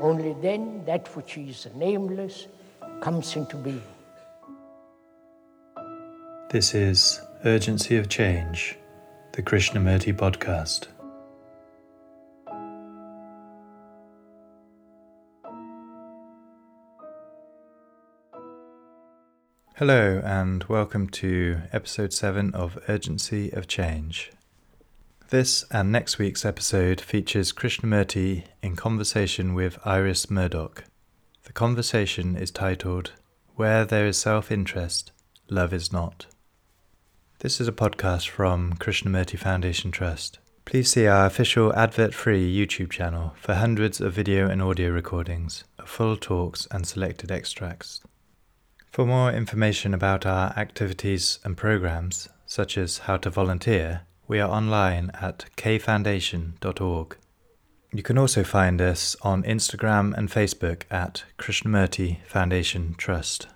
Only then that which is nameless comes into being. This is Urgency of Change, the Krishnamurti podcast. Hello, and welcome to episode 7 of Urgency of Change. This and next week's episode features Krishnamurti in conversation with Iris Murdoch. The conversation is titled Where There Is Self Interest, Love Is Not. This is a podcast from Krishnamurti Foundation Trust. Please see our official advert free YouTube channel for hundreds of video and audio recordings full talks and selected extracts. For more information about our activities and programs, such as how to volunteer, we are online at kfoundation.org. You can also find us on Instagram and Facebook at Krishnamurti Foundation Trust.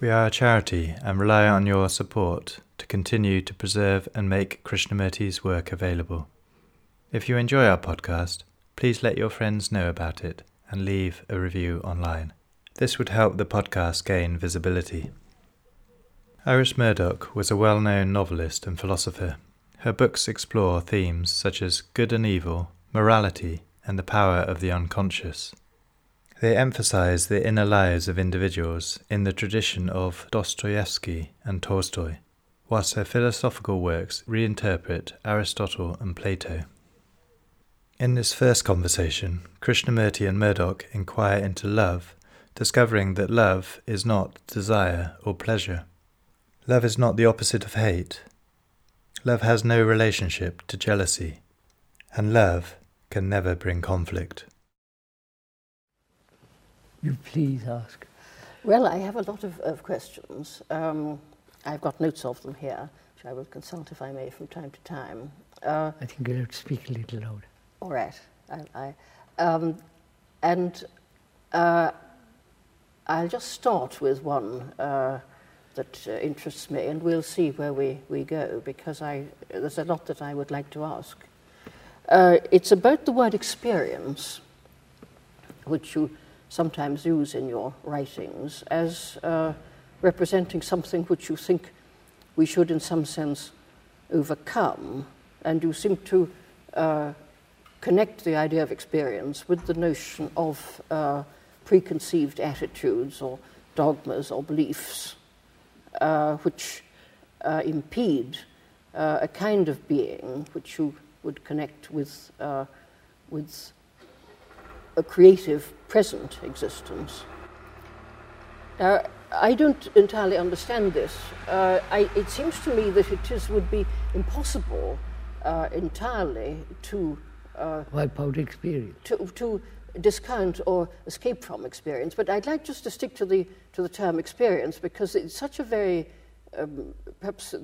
We are a charity and rely on your support to continue to preserve and make Krishnamurti's work available. If you enjoy our podcast, please let your friends know about it and leave a review online. This would help the podcast gain visibility. Iris Murdoch was a well known novelist and philosopher. Her books explore themes such as good and evil, morality, and the power of the unconscious. They emphasize the inner lives of individuals in the tradition of Dostoevsky and Tolstoy, whilst her philosophical works reinterpret Aristotle and Plato. In this first conversation, Krishnamurti and Murdoch inquire into love discovering that love is not desire or pleasure. Love is not the opposite of hate. Love has no relationship to jealousy, and love can never bring conflict. You please ask. Well, I have a lot of, of questions. Um, I've got notes of them here, which I will consult, if I may, from time to time. Uh, I think you'll have to speak a little louder. All right. I, I, um, and uh, I'll just start with one uh, that uh, interests me, and we'll see where we, we go, because I, there's a lot that I would like to ask. Uh, it's about the word experience, which you sometimes use in your writings as uh, representing something which you think we should, in some sense, overcome. And you seem to uh, connect the idea of experience with the notion of uh, preconceived attitudes or dogmas or beliefs which uh, impede uh, a kind of being which you would connect with, uh, with a creative present existence. Now, I don't entirely understand this. Uh, I, it seems to me that it is, would be impossible uh, entirely to wipe out experience. To, to discount or escape from experience. But I'd like just to stick to the, to the term experience because it's such a very, um, perhaps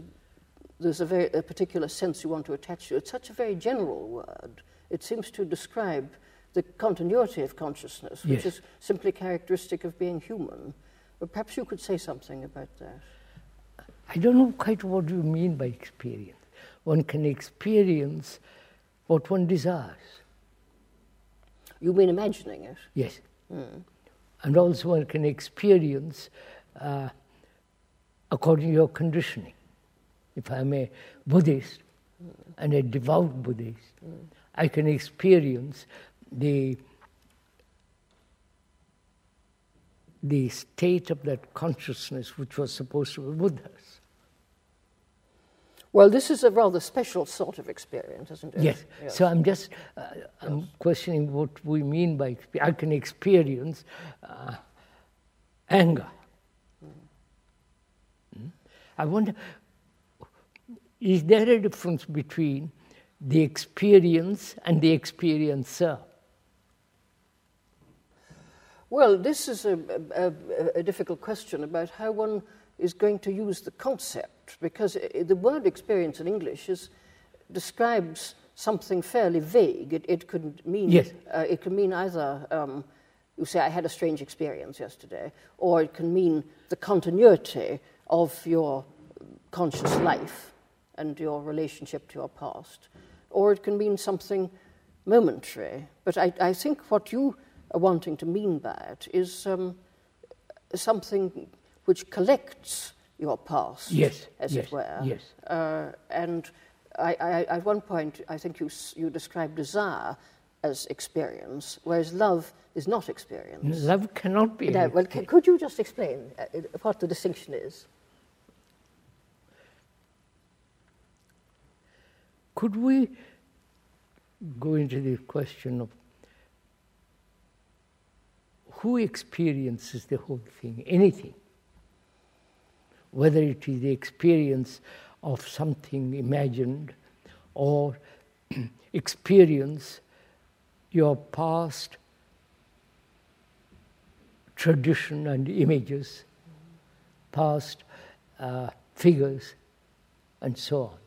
there's a very a particular sense you want to attach to it. It's such a very general word. It seems to describe the continuity of consciousness, which yes. is simply characteristic of being human. But perhaps you could say something about that. I don't know quite what you mean by experience. One can experience what one desires. You mean imagining it? Yes. Mm. And also one can experience uh, according to your conditioning. If I'm a Buddhist mm. and a devout Buddhist, mm. I can experience the the state of that consciousness which was supposed to be Buddha's. Well, this is a rather special sort of experience, isn't it? Yes. yes. So I'm just uh, I'm yes. questioning what we mean by I can experience uh, anger. Mm. I wonder, is there a difference between the experience and the experiencer? Well, this is a, a, a, difficult question about how one is going to use the concept, because the word experience in English is, describes something fairly vague. It, it could mean yes. uh, it can mean either um, you say I had a strange experience yesterday, or it can mean the continuity of your conscious life and your relationship to your past, or it can mean something momentary. But I, I think what you are wanting to mean by it is um, something which collects your past, yes, as yes, it were. Yes. Uh, and I, I, at one point, I think you, you described desire as experience, whereas love is not experience. Love cannot be. No, well, c- could you just explain uh, what the distinction is? Could we go into the question of who experiences the whole thing, anything? Whether it is the experience of something imagined or experience your past tradition and images, past uh, figures, and so on.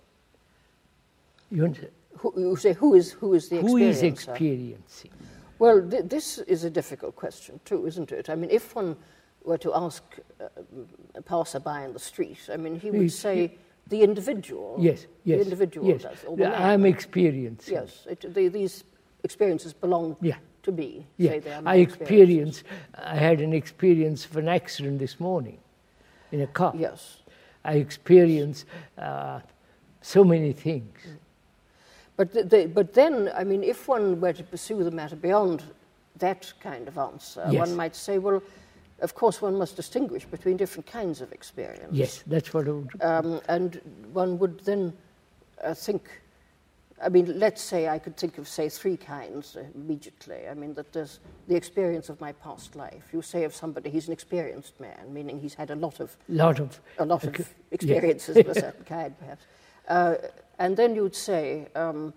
You, who, you, say who is who is the who is experiencing? Well, th- this is a difficult question too, isn't it? I mean, if one were to ask uh, a passerby in the street, I mean, he would say the individual. Yes, yes. The individual yes. does. Or the I'm experiencing. Yes, it, the, these experiences belong yeah. to me. Yeah. I experience. I had an experience of an accident this morning in a car. Yes. I experience uh, so many things. But, the, the, but then, I mean, if one were to pursue the matter beyond that kind of answer, yes. one might say, well, of course, one must distinguish between different kinds of experience. Yes, that's what I would. Um, and one would then uh, think, I mean, let's say I could think of, say, three kinds immediately. I mean, that there's the experience of my past life. You say of somebody he's an experienced man, meaning he's had a lot of lot of a lot of experiences of a certain kind, perhaps. Uh, and then you'd say um,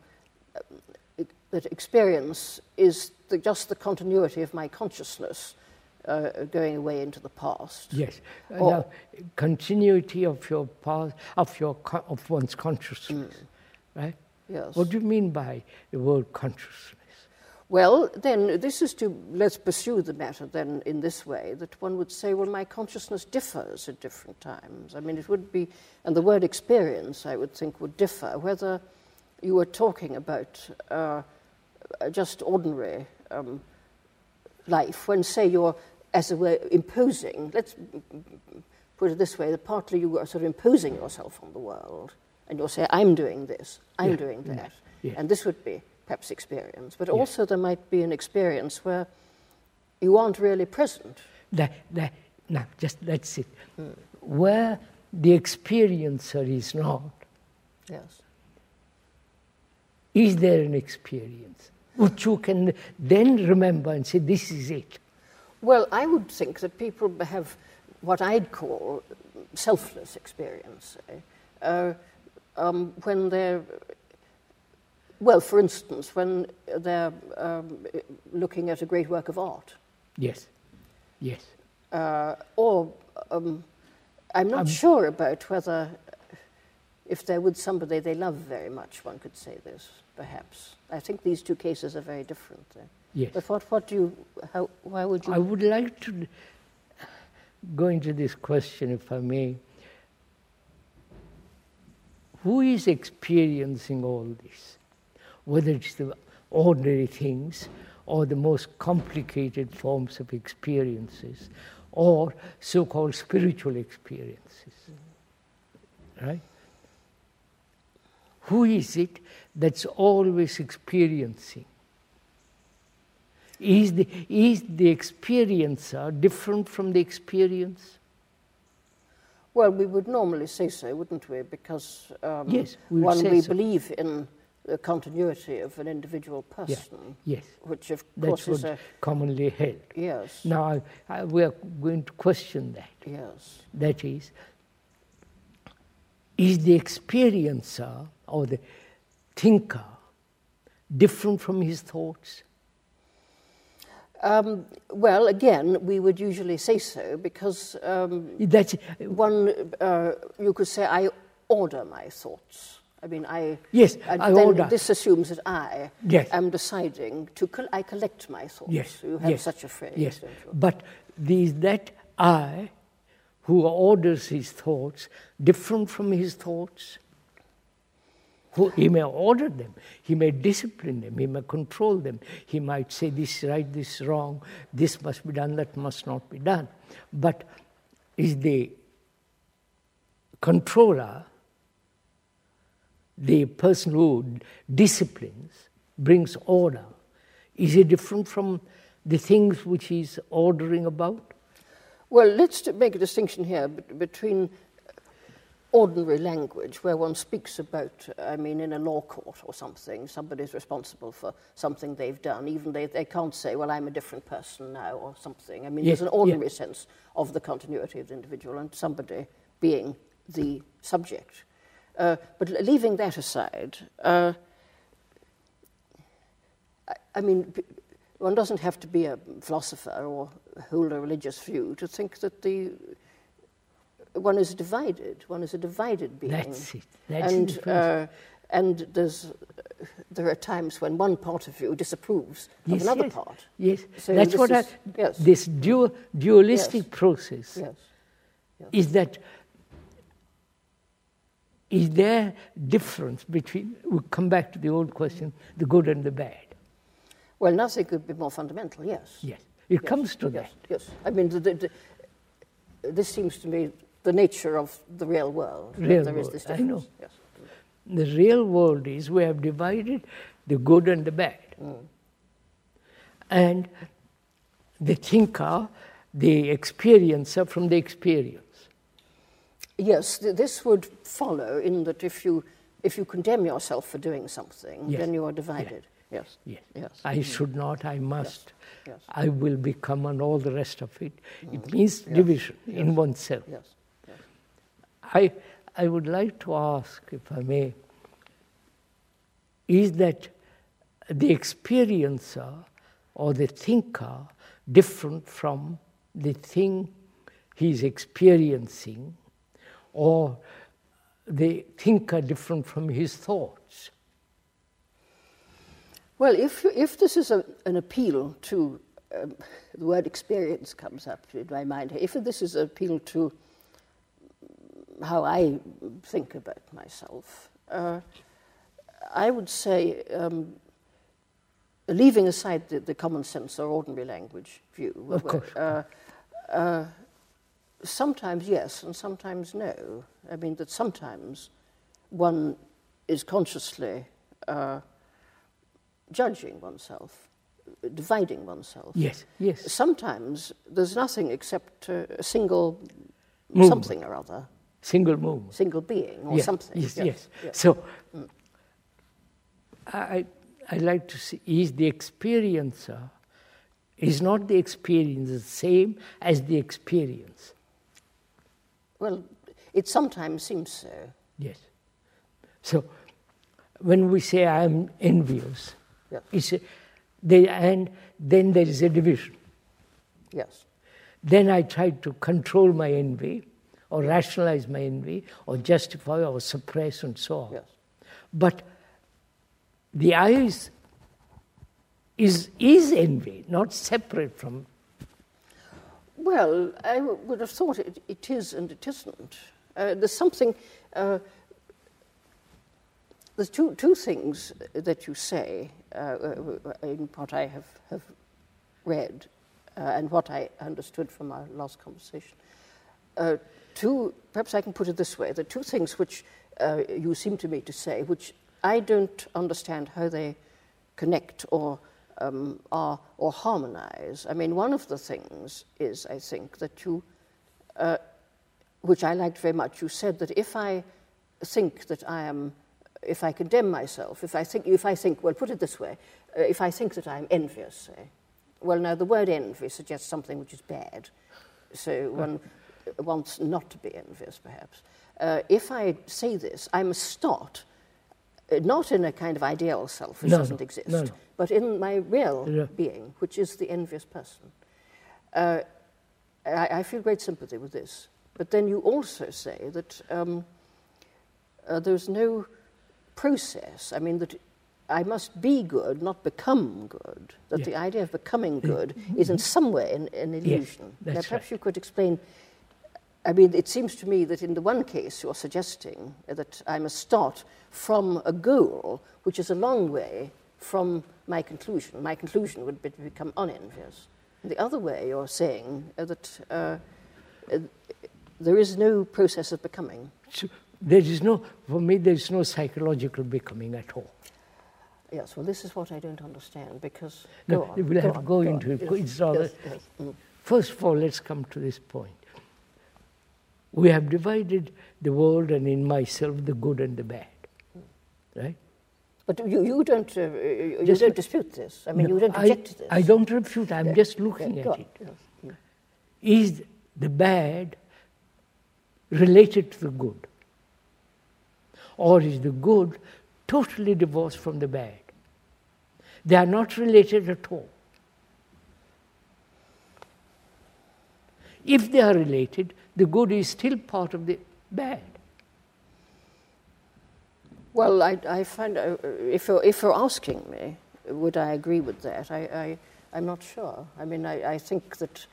that experience is the, just the continuity of my consciousness uh, going away into the past. Yes. Or, now, continuity of your past, of your of one's consciousness, mm. right? Yes. What do you mean by the word consciousness? Well, then this is to let's pursue the matter then in this way that one would say, well, my consciousness differs at different times. I mean, it would be, and the word experience, I would think, would differ whether you were talking about uh, just ordinary um, life when, say, you're as it were imposing. Let's put it this way: that partly you are sort of imposing yourself on the world, and you'll say, "I'm doing this, I'm yeah. doing that," yeah. and this would be perhaps experience, but also there might be an experience where you aren't really present. That, that, now, just that's it. Hmm. Where the experiencer is not. Yes. Is there an experience which you can then remember and say, this is it? Well, I would think that people have what I'd call selfless experience. Eh? Uh, um, when they're well, for instance, when they're um, looking at a great work of art. Yes, yes. Uh, or um, I'm not um, sure about whether, if they're with somebody they love very much, one could say this, perhaps. I think these two cases are very different. Yes. But what, what do you, how, why would you? I would like to go into this question, if I may. Who is experiencing all this? whether it's the ordinary things or the most complicated forms of experiences or so called spiritual experiences. Mm-hmm. Right? Who is it that's always experiencing? Is the, is the experiencer different from the experience? Well, we would normally say so, wouldn't we? Because um, yes, we one we so. believe in the continuity of an individual person. Yeah. Yes. Which, of That's course, is a, commonly held. Yes. Now, I, I, we are going to question that. Yes. That is, is the experiencer or the thinker different from his thoughts? Um, well, again, we would usually say so because um, That's, one, uh, you could say, I order my thoughts. I mean, I. Yes, I then order. This assumes that I Yes. am deciding to. Col- I collect my thoughts. yes, You have yes, such a phrase. Yes, don't you? but the, that I, who orders his thoughts, different from his thoughts. Who, he may order them, he may discipline them, he may control them, he might say this is right, this is wrong, this must be done, that must not be done. But is the controller the person who disciplines, brings order, is he different from the things which he's ordering about? Well, let's make a distinction here between ordinary language, where one speaks about, I mean, in a law court or something, somebody's responsible for something they've done. Even they, they can't say, well, I'm a different person now or something. I mean, Yes, there's an ordinary sense of the continuity of the individual and somebody being the subject. Uh, but leaving that aside, uh, I, I mean, one doesn't have to be a philosopher or hold a religious view to think that the one is divided. One is a divided being. That's it. That's and uh, and there's there are times when one part of you disapproves Yes, of another yes. part. Yes, So that's this what I, yes. this dual, dualistic Yes. process Yes. is that is there difference between we come back to the old question the good and the bad Well, nothing could be more fundamental. Yes. yes it comes to that Yes. I mean, the, the, the, this seems to me the nature of the real world. Real there is world, this I difference. know. Yes. the real world is we have divided the good and the bad mm. and the thinker the experiencer from the experience Yes, th- this would follow in that if you if you condemn yourself for doing something, Yes. then you are divided. Yes. Yes. Yes. I mm. should not, I must. Yes. I will become, and all the rest of it. It mm. means division in oneself. Yes. I, I would like to ask, if I may, is that the experiencer or the thinker different from the thing he's experiencing, or the thinker different from his thoughts? Well, if if this is a, an appeal to um, the word experience comes up in my mind. If this is an appeal to how I think about myself, uh, I would say, um, leaving aside the, the common sense or ordinary language view, Of course. uh, uh, sometimes yes and sometimes no. I mean, that sometimes one is consciously uh, judging oneself, dividing oneself. Yes, yes. Sometimes there's nothing except uh, a single Movement. something or other, Single movement. single being or yes, something. Yes, yes. yes. So, mm. I, I like to see is the experiencer, is not the experience the same as the experience? Well, it sometimes seems so. Yes. So, when we say I am envious, Yes. it's a, they, and then there is a division. Yes. Then I try to control my envy, or rationalize my envy, or justify, or suppress, and so on. Yes. But the eyes is, is envy, not separate from. Well, I would have thought it, it is and it isn't. Uh, there's something. Uh, there's two, two things that you say uh, uh, in what I have, have read uh, and what I understood from our last conversation. Two, perhaps I can put it this way: the two things which uh, you seem to me to say, which I don't understand how they connect or um, are or harmonize. I mean, one of the things is, I think, that you, uh, which I liked very much. You said that if I think that I am, if I condemn myself, if I think, if I think, well, put it this way, uh, if I think that I am envious, say, well, now the word envy suggests something which is bad, so one wants not to be envious, perhaps. Uh, if I say this, I must start Uh, not in a kind of ideal self which No, doesn't exist, no, no. but in my real Yeah. being, which is the envious person. Uh, I, I feel great sympathy with this. But then you also say that um, uh, there's no process. I mean, that I must be good, not become good. That Yeah. the idea of becoming good is in some way an, an illusion. now, perhaps right. you could explain. I mean, it seems to me that in the one case you're suggesting that I must start from a goal which is a long way from my conclusion. My conclusion would be to become unenvious. And The other way you're saying uh, that uh, uh, there is no process of becoming. So there is no, for me, there is no psychological becoming at all. Yes, well, this is what I don't understand because. No, go on, we'll have to on, go on. into it. Yes, yes, yes, mm. First of all, let's come to this point. We have divided the world and in myself the good and the bad. Right? But you, you don't uh, you Just- don't dispute this. I mean, No, you don't I, object to this. I don't refute, I'm Yeah, just looking go at it. mm. Is the bad related to the good? Or is the good totally divorced from the bad? They are not related at all. If they are related, the good is still part of the bad. Well, I, I find uh, if you're, if you're asking me, would I agree with that? I, I I'm not sure. I mean, I, I think that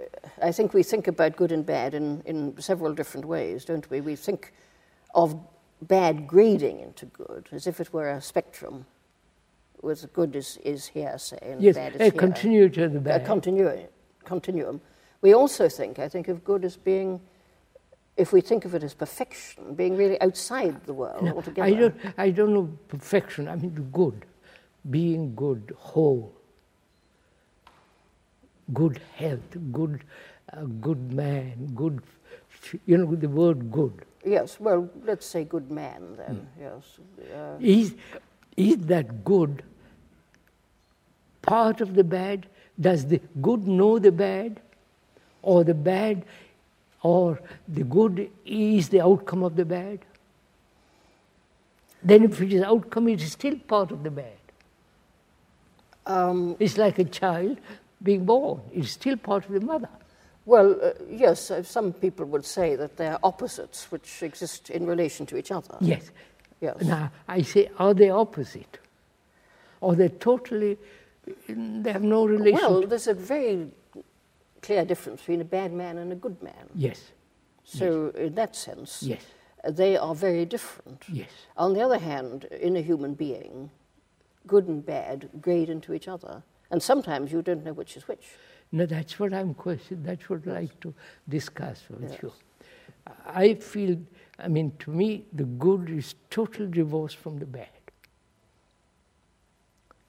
uh, I think we think about good and bad in, in several different ways, don't we? We think of bad grading into good as if it were a spectrum, with good is, is here, say, and Yes, bad is a here. continuity of the a bad. continu- continuum. We also think, I think, of good as being, if we think of it as perfection, being really outside the world No, altogether. I don't, I don't know perfection. I mean good, being good, whole, good health, good, uh, good man, good. You know the word good. Yes, well, let's say good man then. Hmm. Yes, uh, Is is that good part of the bad? Does the good know the bad, or the bad, or the good is the outcome of the bad? Then, if it is outcome, it is still part of the bad. um, It's like a child being born. It's still part of the mother. well, uh, yes. Uh, some people would say that they are opposites which exist in relation to each other. Yes. Yes. Now, I say, are they opposite? Or they totally, they have no relation? Well, there's a very clear difference between a bad man and a good man. yes, So, in that sense, yes, they are very different. yes. On the other hand, in a human being, good and bad grade into each other. And sometimes you don't know which is which. No, that's what I'm questioning. That's what I'd like to discuss with Yes. you. I feel, I mean, to me, the good is totally divorced from the bad.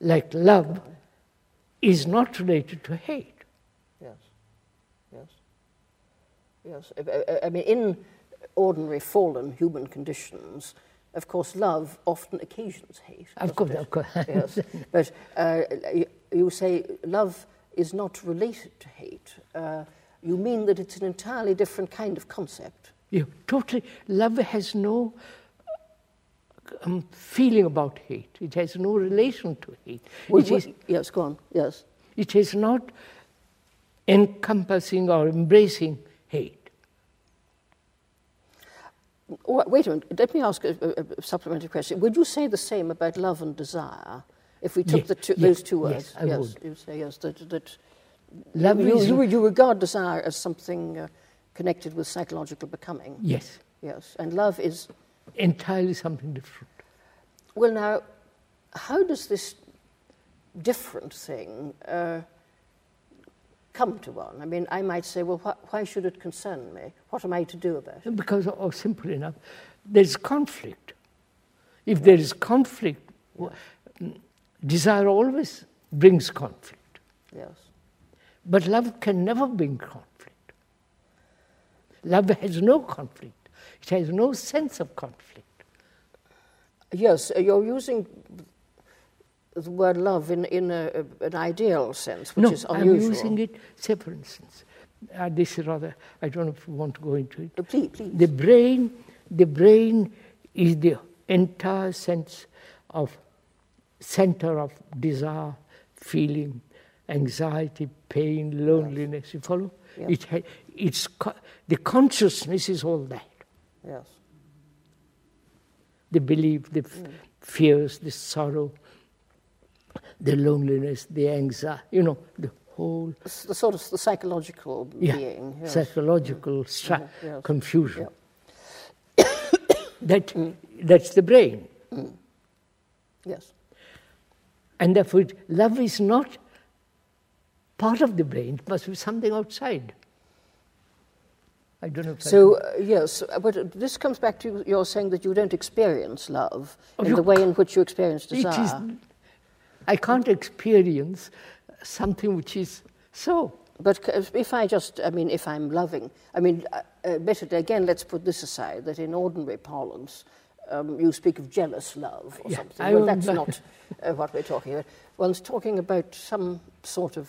Like love is not related to hate. Yes. Yes. I- I, I mean, in ordinary fallen human conditions, of course, love often occasions hate. Of course, of course. yes. But uh, you, you say love is not related to hate. Uh, you mean that it's an entirely different kind of concept. You totally, love has no um, feeling about hate. It has no relation to hate. Well, it, is, well, yes, go on. Yes. it is not encompassing or embracing hate. Wait a minute. Let me ask a, a, supplementary question. Would you say the same about love and desire? If we took Yes, the two, yes, those two yes, words, I yes, would. you say yes. That, that Love you, you, you regard desire as something uh, connected with psychological becoming. Yes, Yes, and love is entirely something different. well. Now, how does this different thing uh, come to one? I mean, I might say, well, wh- why should it concern me? What am I to do about it? Because, oh, simple enough, there's conflict. If there is conflict, w- mm, desire always brings conflict. Yes. But love can never bring conflict. Love has no conflict. It has no sense of conflict. Yes, you're using the word love in, in a, an ideal sense, which no, is I'm using it, say for instance, uh, this is rather, I don't know if you want to go into it. Uh, Please, please. The brain, the brain is the entire sense of center of desire, feeling, anxiety, pain, loneliness. You follow? Yes. It ha- it's co- the consciousness is all that. Yes. The belief, the f- fears, the sorrow, the loneliness, the anxiety. You know, the whole It's the sort of the psychological yeah, being. Yes. psychological stra- yes. confusion. that that's the brain. Yes. And therefore, love is not part of the brain, it must be something outside. I don't know So, uh, yes, but this comes back to your saying that you don't experience love Oh, in the way in which you experience it is, desire. I can't experience something which is so. But if I just, I mean, if I'm loving, I mean, uh, admittedly, again, let's put this aside, that in ordinary parlance, um, you speak of jealous love or Yeah, something. I well, that's not uh, what we're talking about. One's talking about some sort of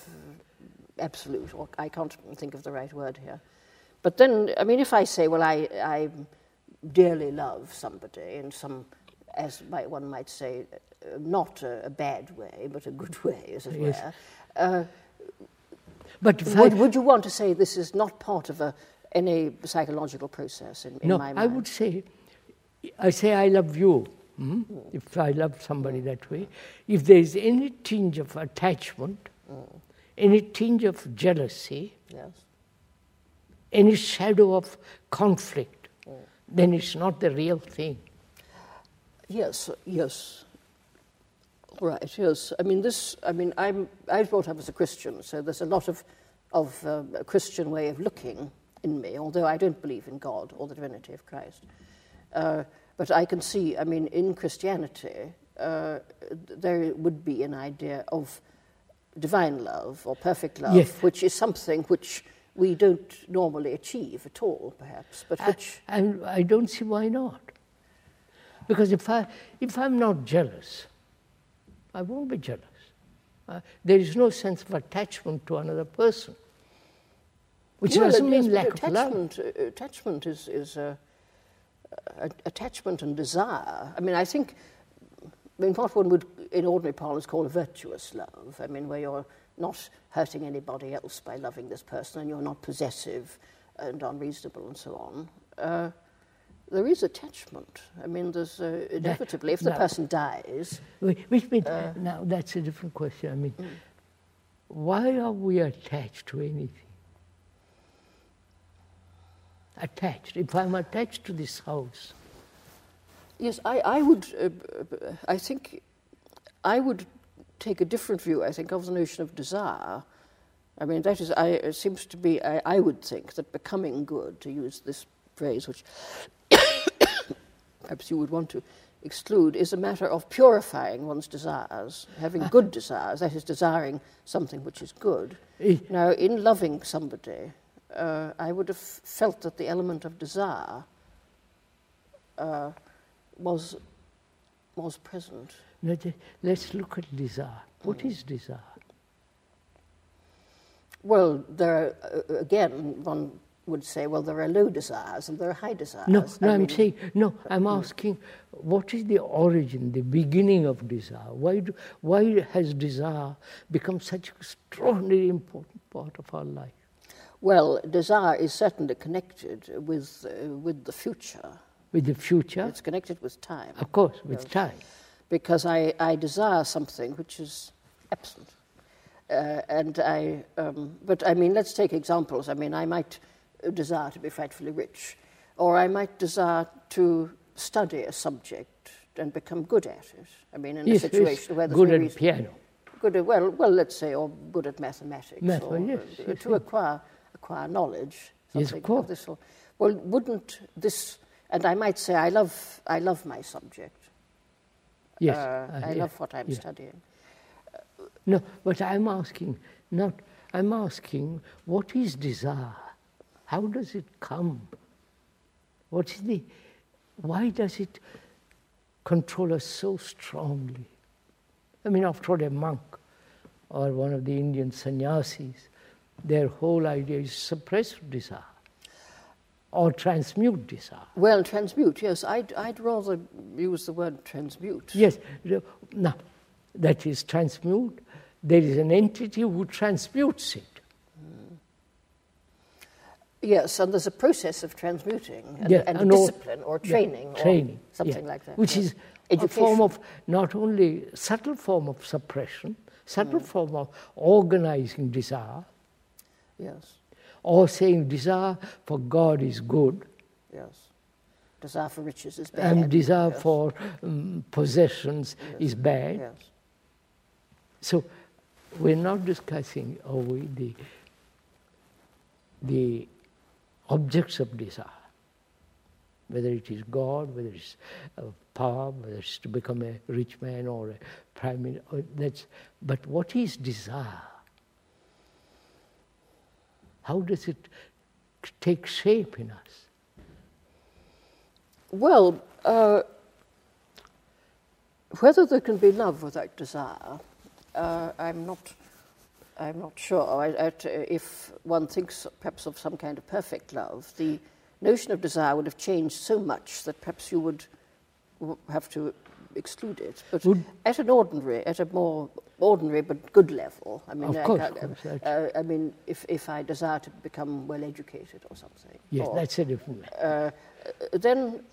absolute, or I can't think of the right word here. But then, I mean, if I say, well, I, I dearly love somebody in some, as might, one might say, uh, not a, a bad way, but a good way, as it Yes. were. Uh, But would, I, would you want to say this is not part of a, any psychological process in, in no, my mind? I would say, I say I love you. hmm? If I love somebody that way, if there is any tinge of attachment, any tinge of jealousy, Yes. any shadow of conflict, then it's not the real thing. Yes, yes. Right, yes. I mean, this, I mean, I'm, I was brought up as a Christian, so there's a lot of, of um, a Christian way of looking in me, although I don't believe in God or the divinity of Christ. Uh, but I can see, I mean, in Christianity, uh, there would be an idea of divine love or perfect love, Yes. which is something which we don't normally achieve at all, perhaps, but which. And I don't see why not. Because if, I, if I'm not jealous, I won't be jealous. Uh, there is no sense of attachment to another person, which Well, doesn't mean lack of love. attachment, uh, is, is uh, uh, attachment and desire. I mean, I think, I mean, what one would in ordinary parlance call a virtuous love. I mean, where you're not hurting anybody else by loving this person and you're not possessive and unreasonable and so on. Uh, there is attachment. I mean, there's uh, inevitably, if the that- person dies, Which wait. Uh, now that's a different question. I mean, mm. why are we attached to anything? Attached. If I'm attached to this house, Yes, I, I would. Uh, I think I would take a different view. I think of the notion of desire. I mean, that is. I, it seems to be. I, I would think that becoming good, to use this phrase, which perhaps you would want to exclude, is a matter of purifying one's desires, having good desires. That is, desiring something which is good. Eh. Now, in loving somebody, uh, I would have felt that the element of desire. Uh, was was present. let- let's look at desire. Mm. What is desire? Well, there are, uh, again, one would say, well, there are low desires and there are high desires. No, I no, I'm mean, saying, no, I'm asking, what is the origin, the beginning of desire? Why, do, why has desire become such an extraordinarily important part of our life? Well, desire is certainly connected with uh, with the future. With the future, It's connected with time of course, with Yes. time. because I, I desire something which is absent. Uh, and I, um, but I mean, let's take examples. I mean, I might desire to be frightfully rich, or I might desire to study a subject and become good at it. I mean, in Yes, a yes, situation where there's good no at reason, piano. good at, well, well, let's say, or good at mathematics, Math- or yes, uh, yes, to yes. acquire acquire knowledge. Yes, of course. this sort. Well, wouldn't this? And I might say, I love, I love my subject. Yes, Uh, uh, I yeah, love what I'm yeah. studying. No, but I'm asking, not, I'm asking, what is desire? How does it come? What is the, why does it control us so strongly? I mean, after all, a monk or one of the Indian sannyasis, their whole idea is suppress desire. or transmute desire. Well, transmute, yes. I'd, I'd rather use the word transmute. Yes, now that is transmute. There is an entity who transmutes it. Yes, and there's a process of transmuting and, Yeah, and, and discipline or yeah, training training, or something yeah, like that. Which yes. is a form of not only subtle form of suppression, subtle Mm. form of organizing desire, Yes, or saying desire for God is good, yes. Desire for riches is bad. and desire yes, for um, possessions is bad. Yes. So we're not discussing are we the the objects of desire, whether it is God, whether it's power, whether it's to become a rich man or a prime minister. That's but what is desire? How does it take shape in us? Well, uh, whether there can be love without desire, uh, I'm not. I'm not sure. I, I, if one thinks perhaps of some kind of perfect love, the notion of desire would have changed so much that perhaps you would have to exclude it. But Would- at an ordinary, at a more ordinary but good level, I mean, Of course, can't- of course, uh, I mean, if, if I desire to become well educated or something, Yes, or- that's a different uh, then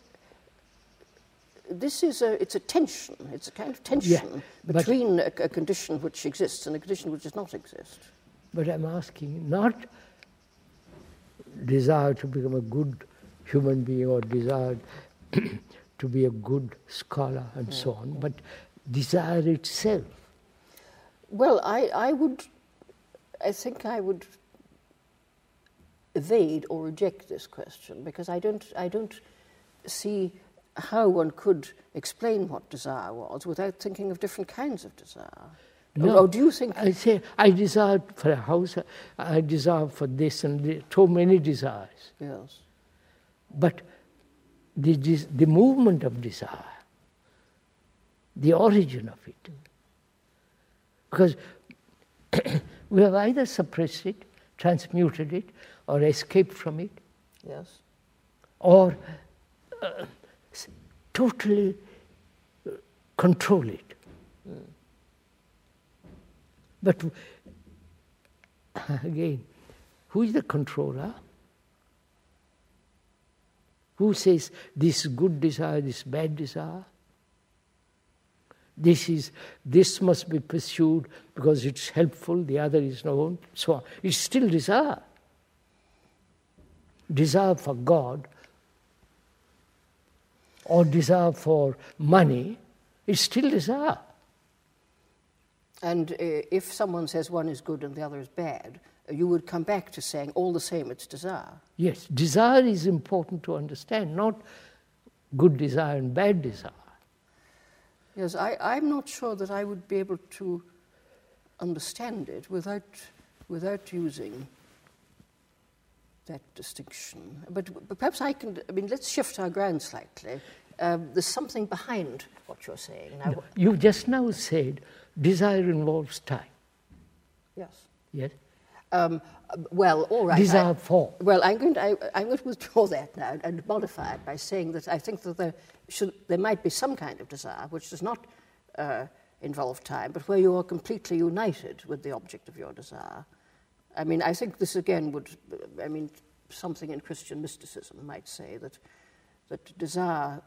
this is a, it's a tension, it's a kind of tension but- between a, a condition which exists and a condition which does not exist. But I'm asking not desire to become a good human being or desire to be a good scholar and so on, but desire itself. Well, I, I would, I think I would evade or reject this question because I don't, I don't see how one could explain what desire was without thinking of different kinds of desire. Or, or do you think I say I desire for a house, I desire for this and the, so many desires. yes? But the, the movement of desire, the origin of it, because we have either suppressed it, transmuted it, or escaped from it, Yes. or uh, totally uh, control it. But again, who is the controller? Who says this good desire, this bad desire? This is this must be pursued because it's helpful, the other is known, so on. It's still desire. Desire for God or desire for money is still desire. And uh, if someone says one is good and the other is bad, you would come back to saying all the same it's desire. Yes, desire is important to understand, not good desire and bad desire. Yes, I, I'm not sure that I would be able to understand it without, without using that distinction. But, but perhaps I can, I mean, let's shift our ground slightly. Um, there's something behind what you're saying. Now, You just now said desire involves time. Yes. Yes? Um, well, all right. Desire I- for. Well, I'm going, to, I, I'm going to withdraw that now and modify it by saying that I think that there, should, there might be some kind of desire which does not uh, involve time, but where you are completely united with the object of your desire. I mean, I think this again would, I mean, something in Christian mysticism might say that, that desire,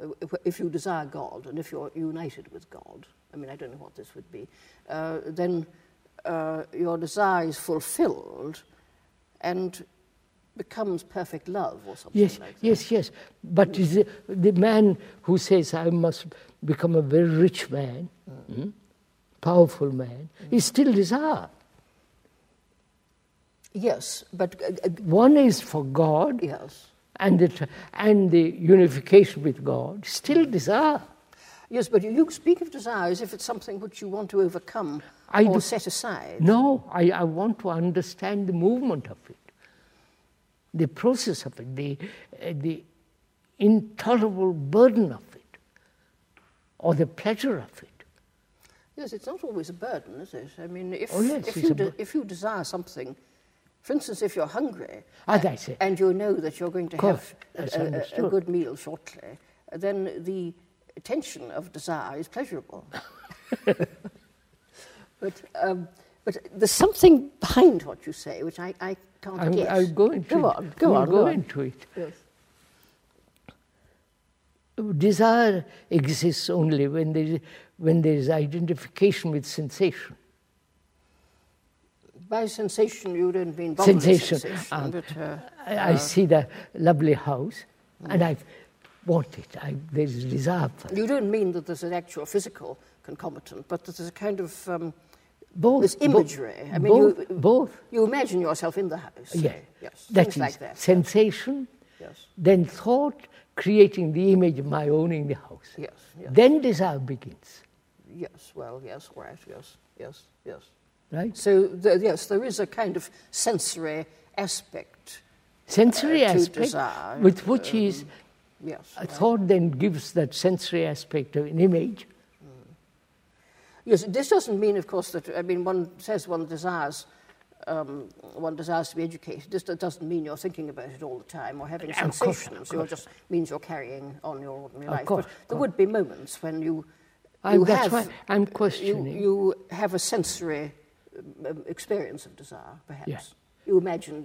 if you desire God and if you're united with God, I mean, I don't know what this would be, uh, then uh, your desire is fulfilled and becomes perfect love or something Yes, like that. yes, yes. But is it, the man who says, I must become a very rich man, hmm, powerful man, is still desire. Yes, but uh, uh, One is for God yes, and the, and the unification with God, still desire. yes, but you speak of desire as if it's something which you want to overcome I or do- set aside. No, I, I want to understand the movement of it, the process of it, the, uh, the intolerable burden of it, or the pleasure of it. Yes, it's not always a burden, is it? I mean, if, Oh, yes, if, you de- if you desire something For instance, if you're hungry say, and you know that you're going to have a, a- a, good meal shortly, then the tension of desire is pleasurable. but, um, but there's something behind what you say which I, I can't I'm, guess. I'll go into go it. on, go We'll on, go go on. into it. Yes. Desire exists only when there is, when there is identification with sensation. By sensation, you don't mean bodily Sensation, sensation, um, but uh, I, I see the lovely house and I want it. I, there is desire for it. you don't mean that there's an actual physical concomitant, but that there's a kind of um, Both. there's bo- imagery. I mean, both, you, both. you imagine yourself in the house. Yeah. Yes. That Things is like that. sensation, Yes. then thought, creating the image of my own in the house. Yes. Yes. Then desire begins, Yes. Well. Yes. Right. Yes. Yes. Yes. Right? So the, yes, there is a kind of sensory aspect. Sensory Uh, to aspect, desire, with which is Yes. a thought then gives that sensory aspect of an image. Yes. This doesn't mean, of course, that I mean one says one desires. Um, one desires to be educated. This doesn't mean you're thinking about it all the time or having Of course, of sensations. It just means you're carrying on your ordinary Of life. course, but there course. would be moments when you, you that's have why I'm questioning. you have a sensory um, experience of desire, perhaps. Yeah. You imagine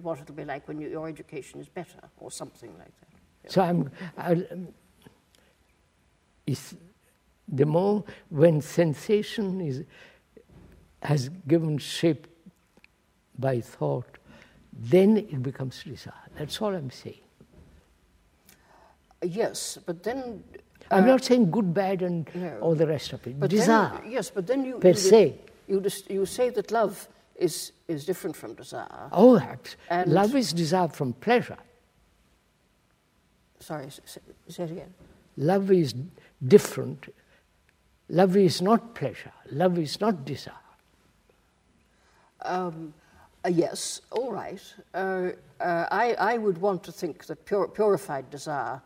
what it'll be like when you, your education is better, or something like that. So I'm. Is the more when sensation is has given shape by thought, then it becomes desire. That's all I'm saying. Yes, but then. I'm uh, not saying good, bad, and no. all the rest of it. But desire. Then, yes, but then you per you, se. You, dis- you say that love is is different from desire. Oh, And- love is desire from pleasure. Sorry, s- s- say it again. Love is different. Love is not pleasure. Love is not desire. Um, uh, yes, all right. Uh, uh, I, I would want to think that pure, purified desire.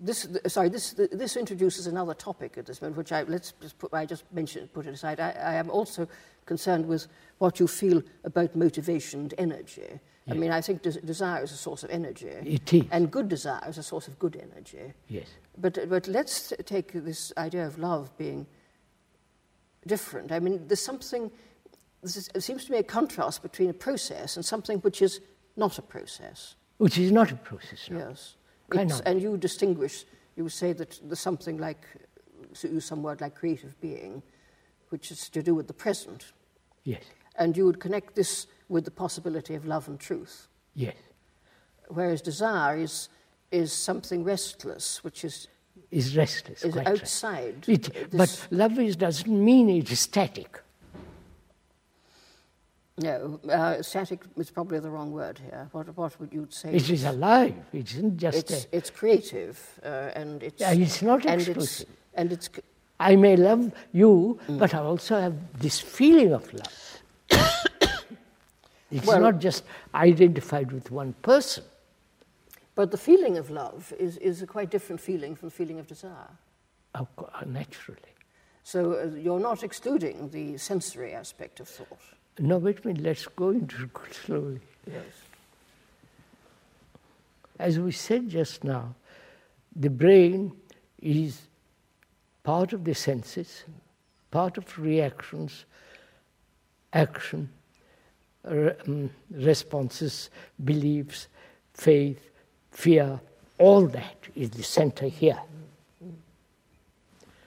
This, th- sorry, this, th- this introduces another topic at this moment, which I, let's just put, I just mentioned, put it aside. I, I am also concerned with what you feel about motivation and energy. I mean, I think des- desire is a source of energy. It is. And good desire is a source of good energy. Yes. But, but let's take this idea of love being different. I mean, there's something, this is, it seems to me a contrast between a process and something which is not a process. Which is not a process. no. Yes. It's- and you distinguish, you say that there's something like, so use some word like creative being, which is to do with the present. Yes. And you would connect this with the possibility of love and truth. Yes. Whereas desire is, is something restless, which is, Is restless. is quite right. outside. It, but love is, doesn't mean it is static. No, uh, static is probably the wrong word here. What, what would you say? It is alive. It isn't just It's, a. it's creative uh, and it's. Yeah, it's not and it's, exclusive. and it's. I may love you, Mm. but I also have this feeling of love. it's Well- not just identified with one person. But the feeling of love is, is a quite different feeling from the feeling of desire. Of course, naturally. So uh, you're not excluding the sensory aspect of thought. No, wait a minute, let's go into it slowly. Yes. As we said just now, the brain is part of the senses, part of reactions, action, re- um, responses, beliefs, faith, fear, all that is the center here,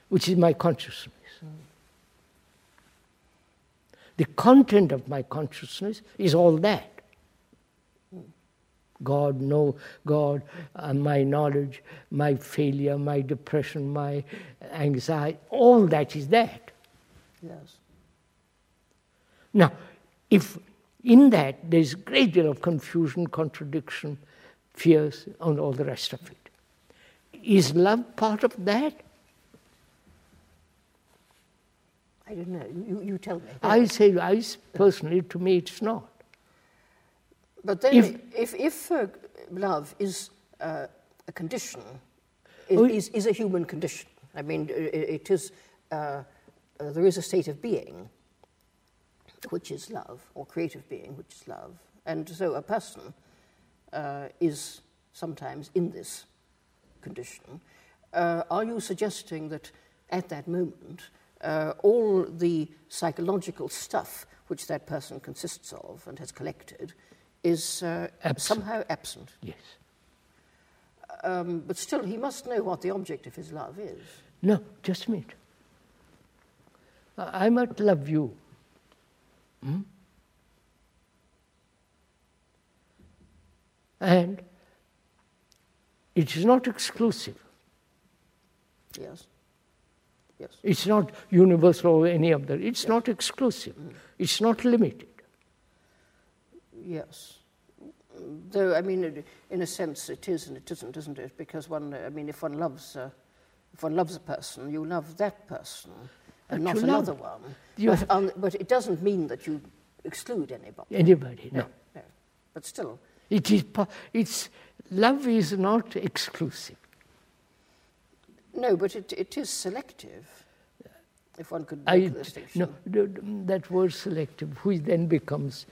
which is my consciousness. The content of my consciousness is all that. God, no God, uh, my knowledge, my failure, my depression, my anxiety, all that is that. Yes. Now, if in that there's a great deal of confusion, contradiction, fears, and all the rest of it, is love part of that? I don't know. You, you tell me. I say, I s- personally, to me, it's not. But then, If- if, if, uh, love is uh, a condition, is, Oh, is, is a human condition, I mean, i- i- it is, uh, uh, there is a state of being, which is love, or creative being, which is love. And so a person uh, is sometimes in this condition. Uh, are you suggesting that at that moment, uh, all the psychological stuff which that person consists of and has collected is uh, Absent. somehow absent? Yes. Um, but still, he must know what the object of his love is. No, just a minute. I I might love you. Hmm? And it is not exclusive. Yes. Yes. It's not universal or any of that. It's not exclusive. It's not limited. Yes. Though, I mean, in a sense, it is and it isn't, isn't it? Because one, I mean, if one loves, uh, if one loves a person, you love that person and But not love- another one. But, um, but it doesn't mean that you exclude anybody. Anybody, no. No. But still, It is, it's, love is not exclusive. No. But it, it is selective. If one could I, make the distinction. no, that word selective, which then becomes,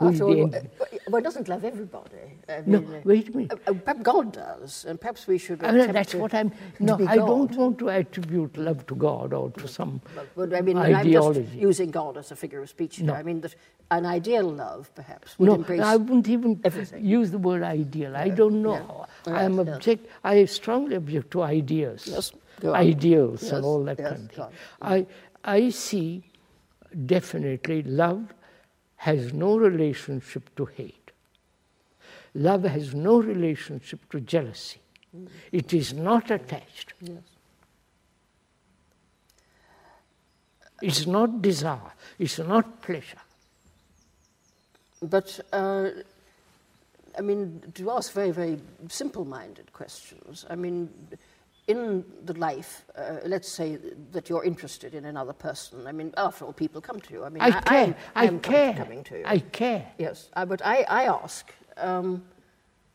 After all, uh, one doesn't love everybody. I No, mean, uh, wait a minute. uh, perhaps God does, and perhaps we should. I mean, that's to- what I'm. No, I God. don't want to attribute love to God or to some But I mean, I'm just using God as a figure of speech. No. I mean that an ideal love, perhaps, would no, embrace. I wouldn't even everything. use the word ideal. I don't know. Yeah. I am object. I strongly object to ideas, Yes, ideals, Yes, and all that yes, kind of thing. I I see definitely love has no relationship to hate. Love has no relationship to jealousy. Mm. It is not attached. Yes. It's not desire. It's not pleasure. But uh, I mean, to ask very, very simple-minded questions. I mean, in the life, uh, let's say that you're interested in another person. I mean, after all, people come to you. I mean, I care. am- I, am care. coming to you. I care. Yes, uh, but I, I ask, um,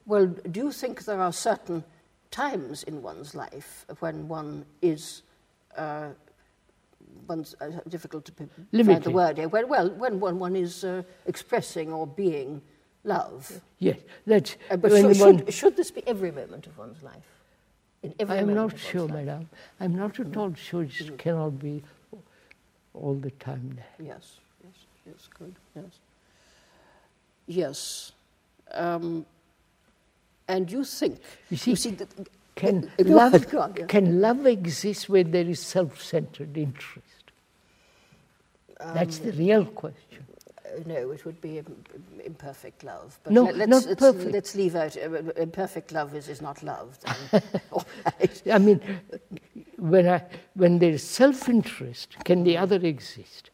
well, do you think there are certain times in one's life when one is, uh, one's uh, difficult to p- find the word here, when, well, when one, one is uh, expressing or being love. Yes, that's Uh, but one- should, should this be every moment of one's life? I am not sure, life? madam. I'm not at all sure it cannot be all the time there. Yes, yes, yes, good, yes. Yes. Um, and you think, You see, that, Can Uh, love, on, go on, yeah. can love exist where there is self-centered interest? That's the real question. Uh, no, it would be im- imperfect love. But No, let, us not let's, perfect. let's leave out uh, imperfect love is, is not love. I mean, when, I, when there is self-interest, can the other exist?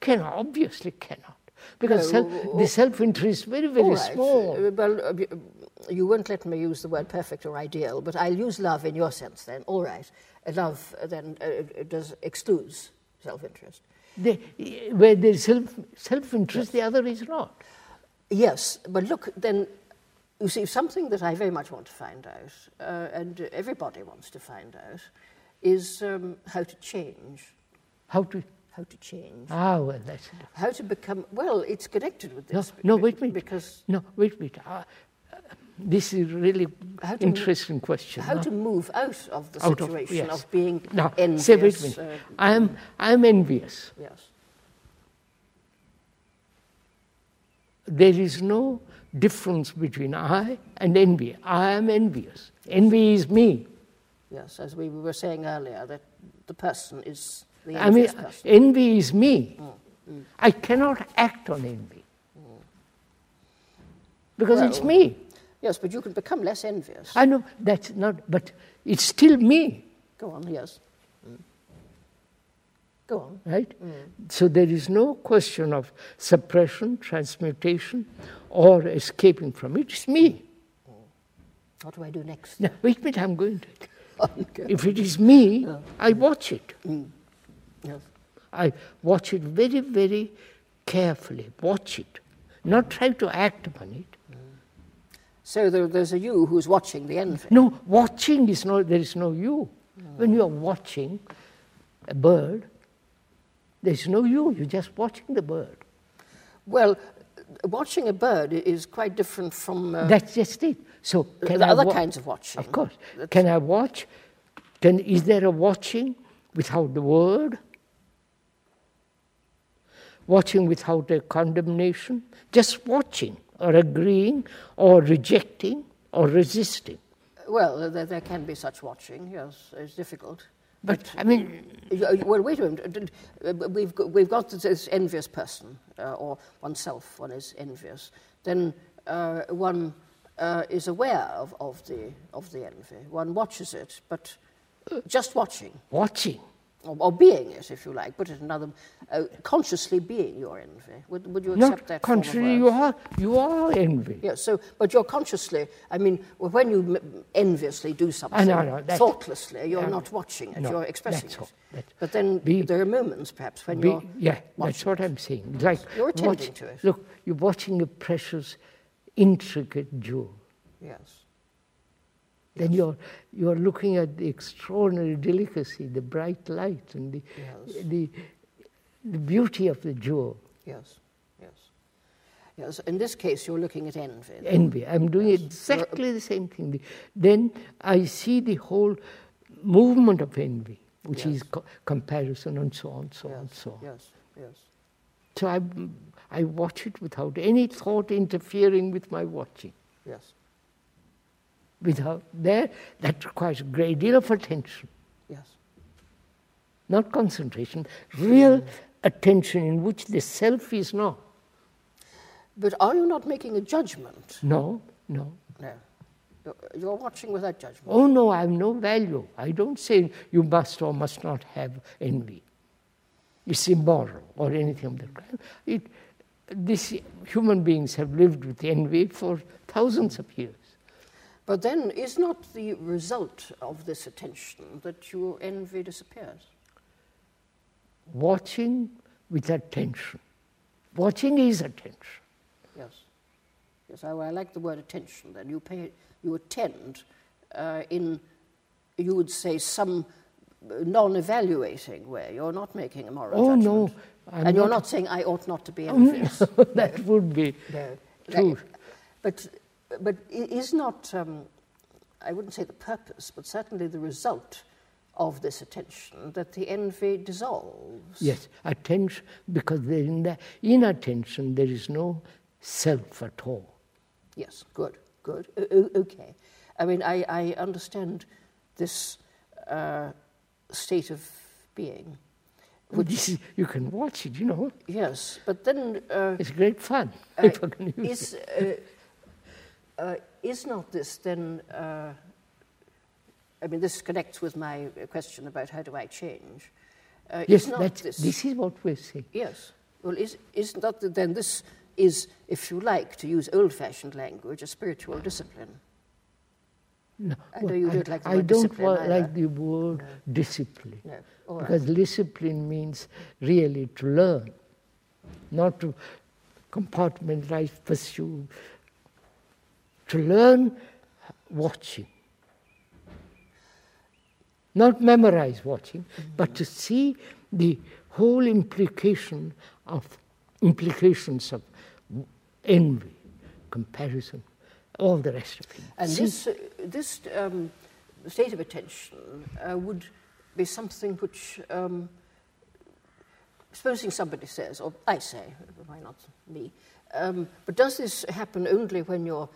Can obviously cannot, because No, self, the self-interest is very very right. small. Uh, well, uh, you- won't let me use the word perfect or ideal, but I'll use love in your sense then. All right. Uh, love uh, then uh, uh, does excludes self-interest. The, where there is self, self-interest, the other is not. Yes, but look, then, you see, something that I very much want to find out, uh, and everybody wants to find out, is um, how to change. How to? How to change. Ah, well, that's How to become, well, it's connected with no, this. no. be- Wait a minute. Because no, wait a minute. Uh, this is really How interesting question. how no? to move out of the Out of- situation yes. of being Now, envious. say, wait a minute. uh, I am, I am envious. yes. There is no difference between I and envy. I am envious. Envy is me. Yes, as we were saying earlier, that the person is the I mean, person. envy is me. Mm, I cannot act on envy because it's me. Yes, but you can become less envious. I know that's not, but it's still me, Go on, yes. Mm. Go on. right? Hmm. So there is no question of suppression, transmutation, or escaping from it. It's me. Hmm. What do I do next? Now, wait a minute, I'm going to. Okay. If it is me, I watch it. Hmm. Yes. I watch it very, very carefully. Watch it. Not try to act upon it. So there, there's a you who's watching the envy. No, watching is not, there is no you. When you are watching a bird, There's no you, you're just watching the bird. Well, watching a bird is quite different from uh, That's just it. So can other wa- kinds of watching. Of course. That's- Can I watch? Can, is there a watching without the word? Watching without a condemnation? Just watching or agreeing or rejecting or resisting. Well, there, there can be such watching, yes, it's difficult. But I mean, Well, wait a minute. uh, We've got, we've got this envious person, uh, or oneself, one is envious. Then uh, one uh, is aware of, of, the, of the envy. One watches it, but just watching, watching. Or, or being it, if you like. Put it another, uh, consciously being your envy. Would, would you accept Not that contrary, you are, you are envy. Yes, so, but you're consciously, I mean, when you enviously do something, know, that- thoughtlessly, you're Yeah. not watching it, No, you're expressing it. all, But then Be- there are moments, perhaps, when Be- you're yeah, that's what I'm saying. Like You're attending watch- to it. Look, you're watching a precious, intricate jewel. Yes. Then you're, you're looking at the extraordinary delicacy, the bright light, and the, Yes. the, the beauty of the jewel. Yes, yes. Yes, in this case, you're looking at envy. Envy. I'm doing exactly the same thing. Then I see the whole movement of envy, which is co- comparison and so on, so on, yes, so on. yes, yes. So I, I watch it without any thought interfering with my watching. Yes, Without there, that requires a great deal of attention. yes. not concentration, real attention in which the self is not. But are you not making a judgment? No, no. No. You're, watching without judgment. Oh no, I have no value. I don't say you must or must not have envy. It's immoral or anything of that kind. It, this, human beings have lived with envy for thousands of years. But then, is not the result of this attention that your envy disappears? Watching with attention. Watching is attention. Yes. Yes, I, I like the word attention then. You pay, you attend uh, in, you would say, some non-evaluating way. You're not making a moral Oh judgment. no, I'm and you're not- not saying, I ought not to be Oh, no, envious. that would be No. true. But, but i- is not, um, I wouldn't say the purpose, but certainly the result of this attention that the envy dissolves? Yes, attention, because in the inattention there is no self at all. Yes, good, good. O- okay. I mean, I, I understand this uh, state of being. Which is, you can watch it, you know. Yes, but then uh, It's great fun. uh, if I can use is, uh, uh, is not this then, uh, I mean, this connects with my question about how do I change. Uh, Yes, this, this is what we're saying. Yes. Well, is, is not that then this is, if you like, to use old-fashioned language, a spiritual discipline? No, I know you don't like the I word don't discipline like the word discipline. No. All right. Because discipline means really to learn, not to compartmentalize, pursue. To learn watching. Not memorize watching, but to see the whole implication of implications of envy, comparison, all the rest of it. And See- this, uh, this um, state of attention uh, would be something which, um, supposing somebody says, or I say, why not me, um, but does this happen only when you're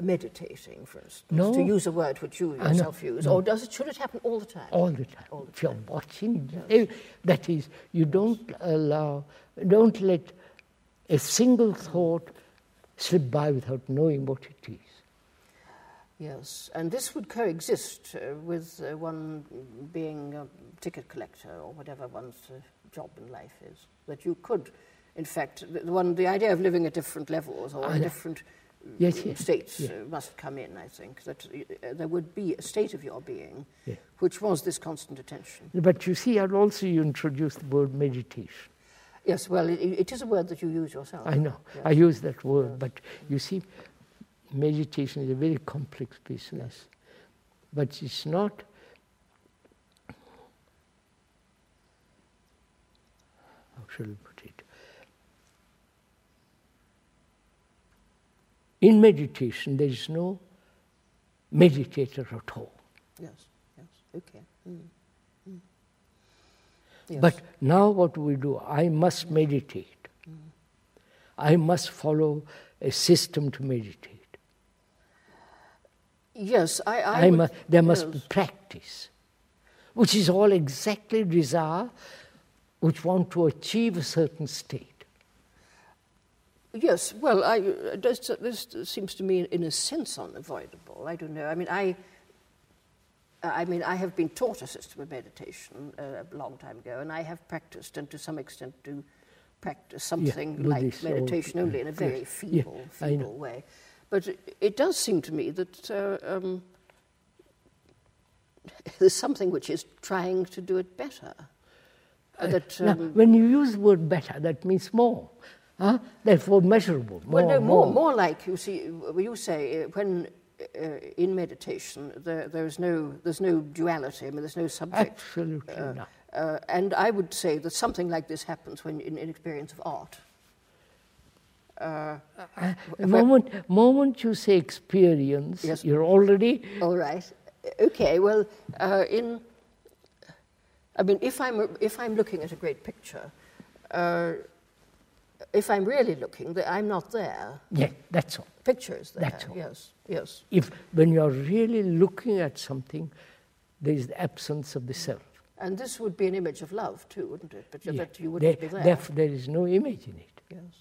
meditating, for instance, No. to use a word which you yourself use, or does it, should it happen all the time? all the time. All the if you're watching, eh, that is, you don't allow, don't let a single thought slip by without knowing what it is. Yes, and this would coexist uh, with uh, one being a ticket collector or whatever one's uh, job in life is. That you could, in fact, the, one, the idea of living at different levels or I in know. Yes, yes, states yeah. uh, must come in, I think. That uh, there would be a state of your being which was this constant attention. But you see, I'd also introduced the word meditation. Yes, well, it, it is a word that you use yourself. I know, Yes. I use that word, but you see, meditation is a very complex business. But it's not. shall we put it? In meditation, there is no meditator at all. Yes, yes, okay. Mm. Mm. Yes. But now what we do? I must meditate. Mm. I must follow a system to meditate. Yes, I. I, I would, must, there must yes. be practice, which is all exactly desire, which want to achieve a certain state. Yes, well, I, this, this seems to me, in a sense, unavoidable. I don't know. I mean, I, I mean, I have been taught a system of meditation uh, a long time ago, and I have practiced, and to some extent, do practice something like Buddhist or- meditation, only in a very yes, feeble, yeah, feeble way. But it, it does seem to me that uh, um, there's something which is trying to do it better. Uh, that, now, um, when you use the word better, that means more. Huh? Therefore, measurable. More, well, no, more, more like you see, you say uh, when uh, in meditation there, there's no there's no duality. I mean, there's no subject. Absolutely Uh, not. uh, and I would say that something like this happens when in, in experience of art. Uh, The moment, moment you say experience, Yes. you're already all right. Okay. Well, uh, in I mean, if I'm if I'm looking at a great picture, uh, if I'm really looking, I'm not there. yeah. That's all. Picture is there. That's all. Yes. Yes. If when you're really looking at something, there is the absence of the self. And this would be an image of love too, wouldn't it? But Yeah. that you wouldn't There- be there. Therefore, there is no image in it. Yes.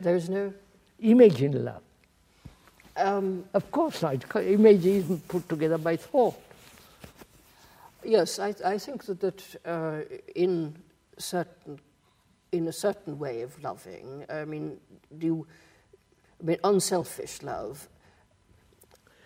There's no. Image in love. Um, Of course not. Image is put together by thought. yes, I, I think that, that uh, in certain, in a certain way of loving, I mean, do you, I mean, unselfish love.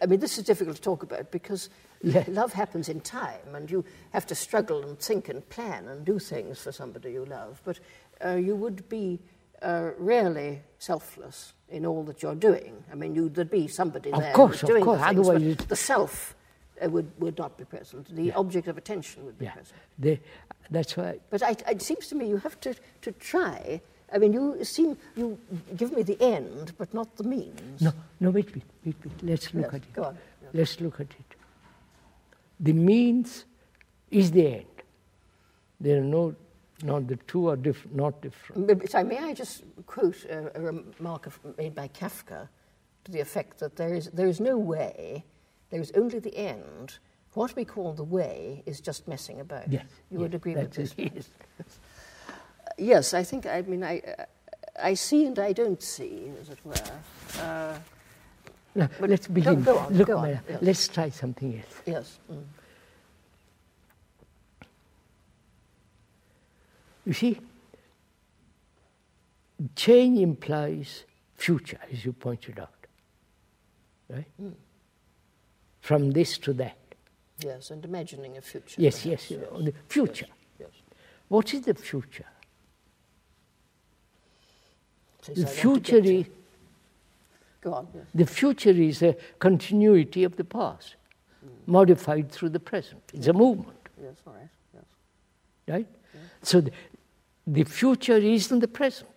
I mean, this is difficult to talk about because Yeah. love happens in time, and you have to struggle and think and plan and do things for somebody you love. But uh, you would be uh, rarely selfless in all that you're doing. I mean, you, there'd be somebody Of there course, who's of doing course, things, otherwise the self uh, would, would not be present. The object of attention would be Yeah. present. They, that's why But I, it seems to me you have to, to try. I mean, you seem you give me the end, but not the means. No, no, wait, wait, wait, wait. Let's look Yes, at it. go on. Yeah. Let's look at it. The means is the end. There are no, not the two are diff- not different. Sorry, may I just quote a, a remark of, made by Kafka to the effect that there is, there is no way, there is only the end. What we call the way is just messing about. Yes, You yes, would agree with this? yes. Yes, I think, I mean, I, I see and I don't see, as it were. Uh, Now, But let's begin. go on, Look, go on, yes. let's try something else. yes. mm. You see, change implies future, as you pointed out. Right? From this to that. Yes, and imagining a future. Yes, perhaps, yes, the future. Yes. What is the future? Please, The future is Go on, yes. the future is a continuity of the past, modified through the present. It's a movement, Yes, all right, yes. right? So the, the future is in the present.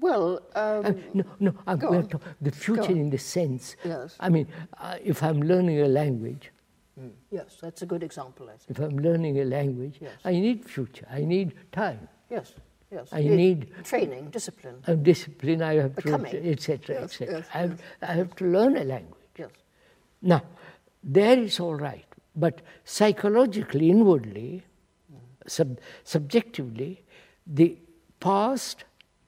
Well, um, Uh, no, no, I'm we're the future in the sense. Yes. I mean, uh, if I'm learning a language, yes, that's a good example, if I'm learning a language, Yes. I need future. I need time. Yes, yes. I need- training, discipline. I discipline. I have Becoming. to, etc., Yes, etc. yes, I, have, I have to learn a language. Yes. Now, there is all right, but psychologically, inwardly, sub- subjectively, the past,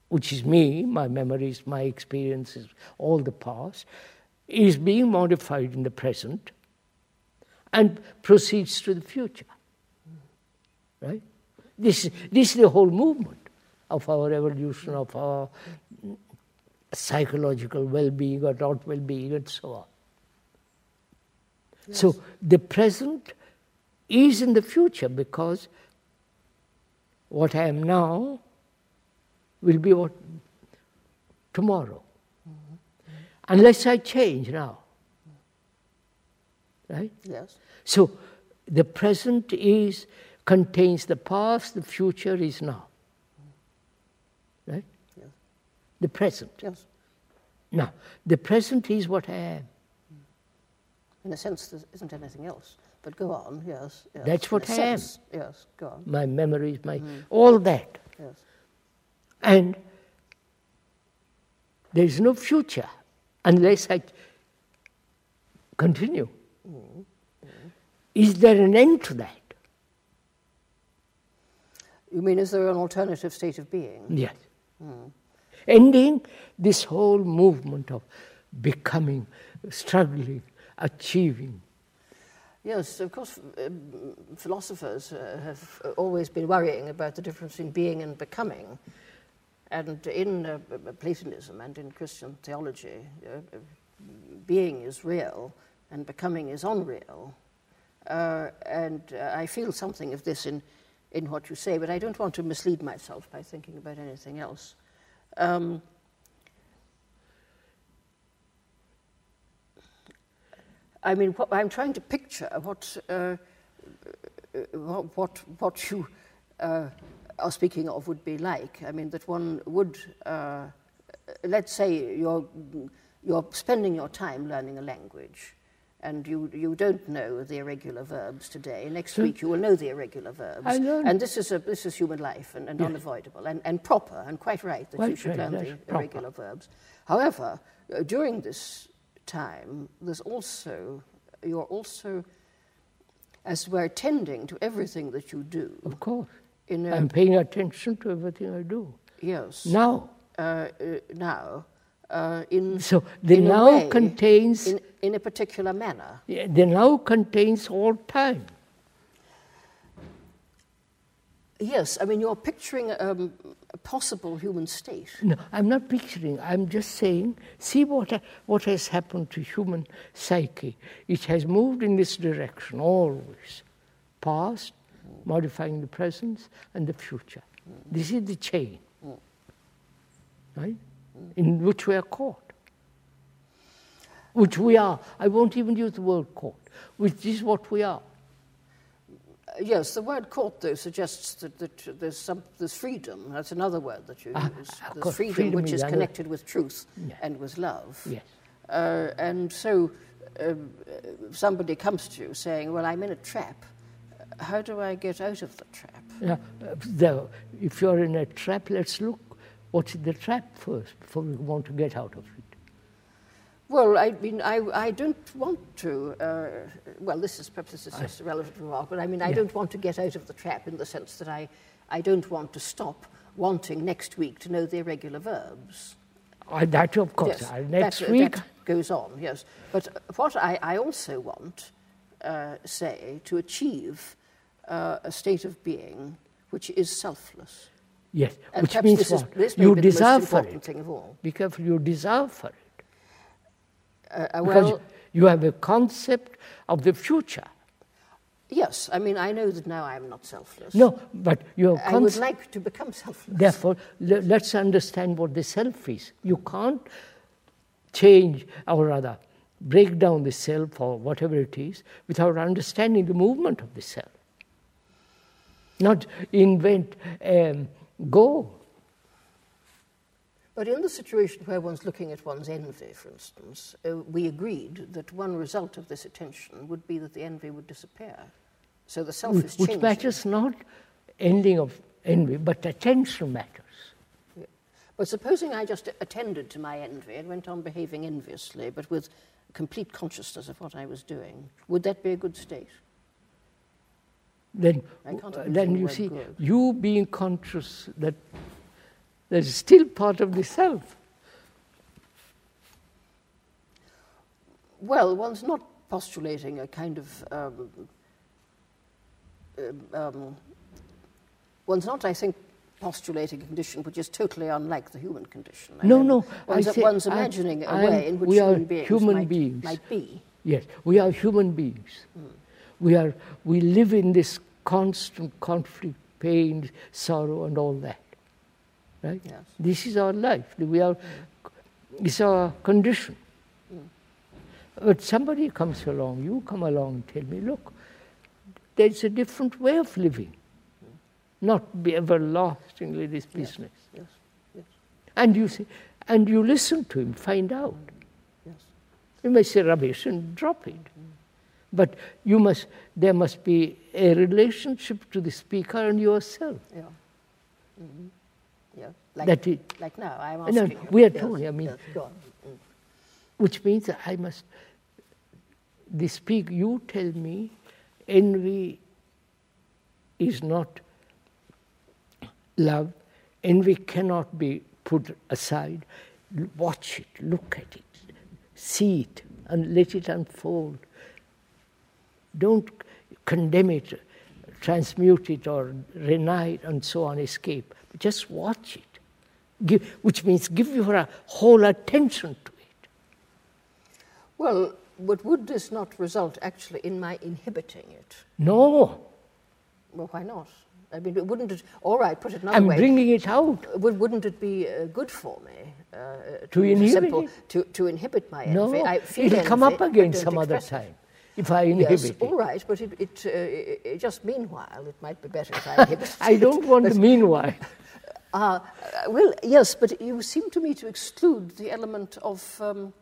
which is me, my memories, my experiences, all the past, is being modified in the present and proceeds to the future. Right? This, this is the whole movement of our evolution, of our psychological well being or not well being, and so on. So the present is in the future because what I am now will be what tomorrow. Unless I change now. Right? Yes. So the present is contains the past, the future is now. Right? Yes. The present. Yes. Now, the present is what I am. In a sense, there isn't anything else. But go on, yes. yes. That's what I am. Yes, go on. My memories, my mm. all that. Yes. And there is no future unless I continue. Is there an end to that? You mean, is there an alternative state of being? Yes. Ending this whole movement of becoming, struggling, achieving. Yes, of course, um, philosophers uh, have always been worrying about the difference in being and becoming. And in uh, Platonism and in Christian theology, uh, being is real and becoming is unreal. Uh, and uh, I feel something of this in, in what you say, but I don't want to mislead myself by thinking about anything else. Um, I mean, what, I'm trying to picture what, uh, what, what, what you uh, are speaking of would be like. I mean, that one would, uh, let's say you're, you're spending your time learning a language and you, you don't know the irregular verbs today. Next week you will know the irregular verbs. And this is, a, this is human life and, and unavoidable and, and proper and quite right that you should learn that's the proper. irregular verbs. However, uh, during this time, there's also, you're also, as we're tending to everything that you do. Of course. In a, I'm paying attention to everything I do. yes. Now. Uh, uh, now, uh, in, So the in a now way, contains in, in a particular manner. Yeah, the now contains all time. Yes, I mean, you're picturing um, a possible human state. No, I'm not picturing. I'm just saying, see what, ha- what has happened to human psyche. It has moved in this direction always. Past, modifying the present, and the future. This is the chain, right? In which we are caught. Which we are. I won't even use the word caught. Which is what we are. Yes, the word caught, though, suggests that, that there's, some, there's freedom. That's another word that you Ah, use. There's course, freedom, freedom which is connected with truth Yeah. and with love. Yes. Uh, and so um, uh, somebody comes to you saying, Well, I'm in a trap. How do I get out of the trap? The, if you're in a trap, let's look what's in the trap first before we want to get out of it. Well, I mean, I, I don't want to. Uh, well, this is perhaps this is just a relevant remark, but I mean, I Yeah. don't want to get out of the trap in the sense that I, I don't want to stop wanting next week to know the irregular verbs. Uh, that, of course, Yes, uh, next that, week. that goes on. Yes, but what I, I also want, uh, say, to achieve uh, a state of being which is selfless. yes, And which means this is what? this may you be the most deserve for it. thing of all. Be careful, you deserve for it. Uh, uh, Because you have a concept of the future. yes, I mean, I know that now I'm not selfless. No, but your I would like to become selfless. Therefore, le- let's understand what the self is. You can't change, or rather, break down the self or whatever it is without understanding the movement of the self. Not invent um, go. But in the situation where one's looking at one's envy, for instance, uh, we agreed that one result of this attention would be that the envy would disappear. So the self is which matters not ending of envy, but attention matters. But supposing I just attended to my envy and went on behaving enviously, but with complete consciousness of what I was doing, would that be a good state? Then, I can't imagine then you see, good. you being conscious that there's still part of the self. Well, one's not postulating a kind of. Um, um, um, one's not, I think, postulating a condition which is totally unlike the human condition. I No, mean, no, One's, say one's I'm- imagining a I'm- way in which human beings, human might, beings. might be. Yes, we are human beings. We, are, we live in this constant conflict, pain, sorrow, and all that. Right? Yes. This is our life. We are, it's our condition. But somebody comes along, you come along and tell me, look, there's a different way of living, not be everlastingly this business. Yes. Yes. And you see, and you listen to him, find out. Yes. You may say rubbish and drop it. Mm-hmm. But you must, there must be a relationship to the speaker and yourself. Yeah. hmm Yeah. Like, That it, like now, I'm No, asking you. we are Yes, talking, I mean- yes, go on. which means I must, the speak, you tell me envy is not love, envy cannot be put aside. Watch it, look at it, see it, and let it unfold. Don't condemn it, transmute it, or deny it, and so on, escape. Just watch it, give, which means give your whole attention to it. Well, but would this not result actually in my inhibiting it? No, Well, why not? I mean, wouldn't it, all right, put it another way? I'm bringing it out. would, wouldn't it be uh, good for me uh, To inhibit simple? To, to inhibit my No, envy? I feel it'll come up again some other time. it. If I inhibit Yes, it. all right, but it, it, uh, it, just meanwhile, it might be better if I inhibit I don't it. want But, the meanwhile. uh, uh, well, yes, but you seem to me to exclude the element of um,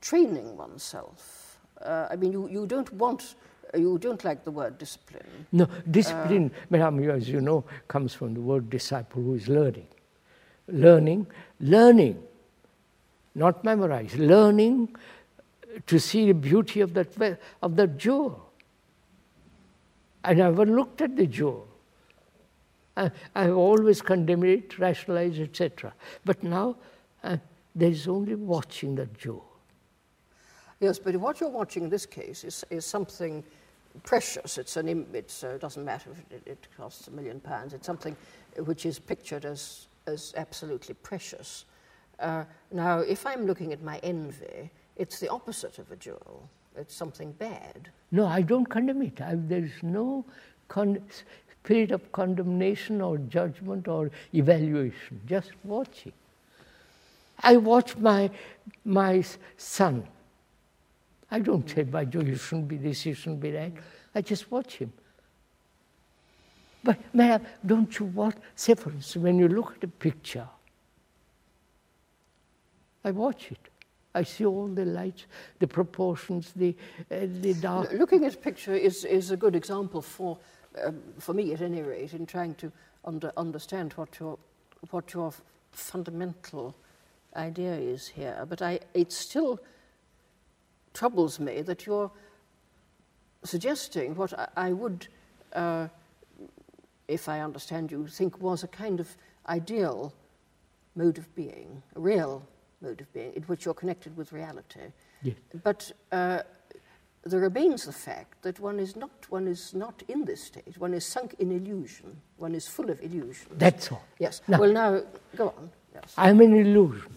training oneself. Uh, I mean, you, you don't want, you don't like the word discipline. No, discipline, madam, you- as you know, comes from the word disciple who is learning. Learning, learning, not memorize, learning to see the beauty of that, of that jewel. I never looked at the jewel. I, have always condemned it, rationalized, etc. But now uh, there is only watching that jewel. Yes, but what you're watching in this case is, is something precious. It's an Im- it's, uh, doesn't matter if it, it costs a million pounds. It's something which is pictured as, as absolutely precious. Uh, now, if I'm looking at my envy, it's the opposite of a jewel. It's something bad. No, I don't condemn it. I, there is no con- spirit of condemnation or judgment or evaluation. Just watching. I watch my my son. I don't say, "By Jove, you shouldn't be this, you shouldn't be that." I just watch him. But, madam, don't you watch? Say, for instance, when you look at a picture, I watch it. I see all the lights, the proportions, the uh, the dark. Looking at a picture is, is a good example for, um, for me at any rate, in trying to under, understand what your, what your fundamental idea is here. But I, it still troubles me that you're suggesting what I, I would, uh, if I understand you, think was a kind of ideal mode of being, a real mode of being, in which you're connected with reality. Yes. But uh, there remains the fact that one is not one is not in this state. One is sunk in illusion. One is full of illusion. That's all. yes. Now- well, now go on. Yes. I'm an illusion.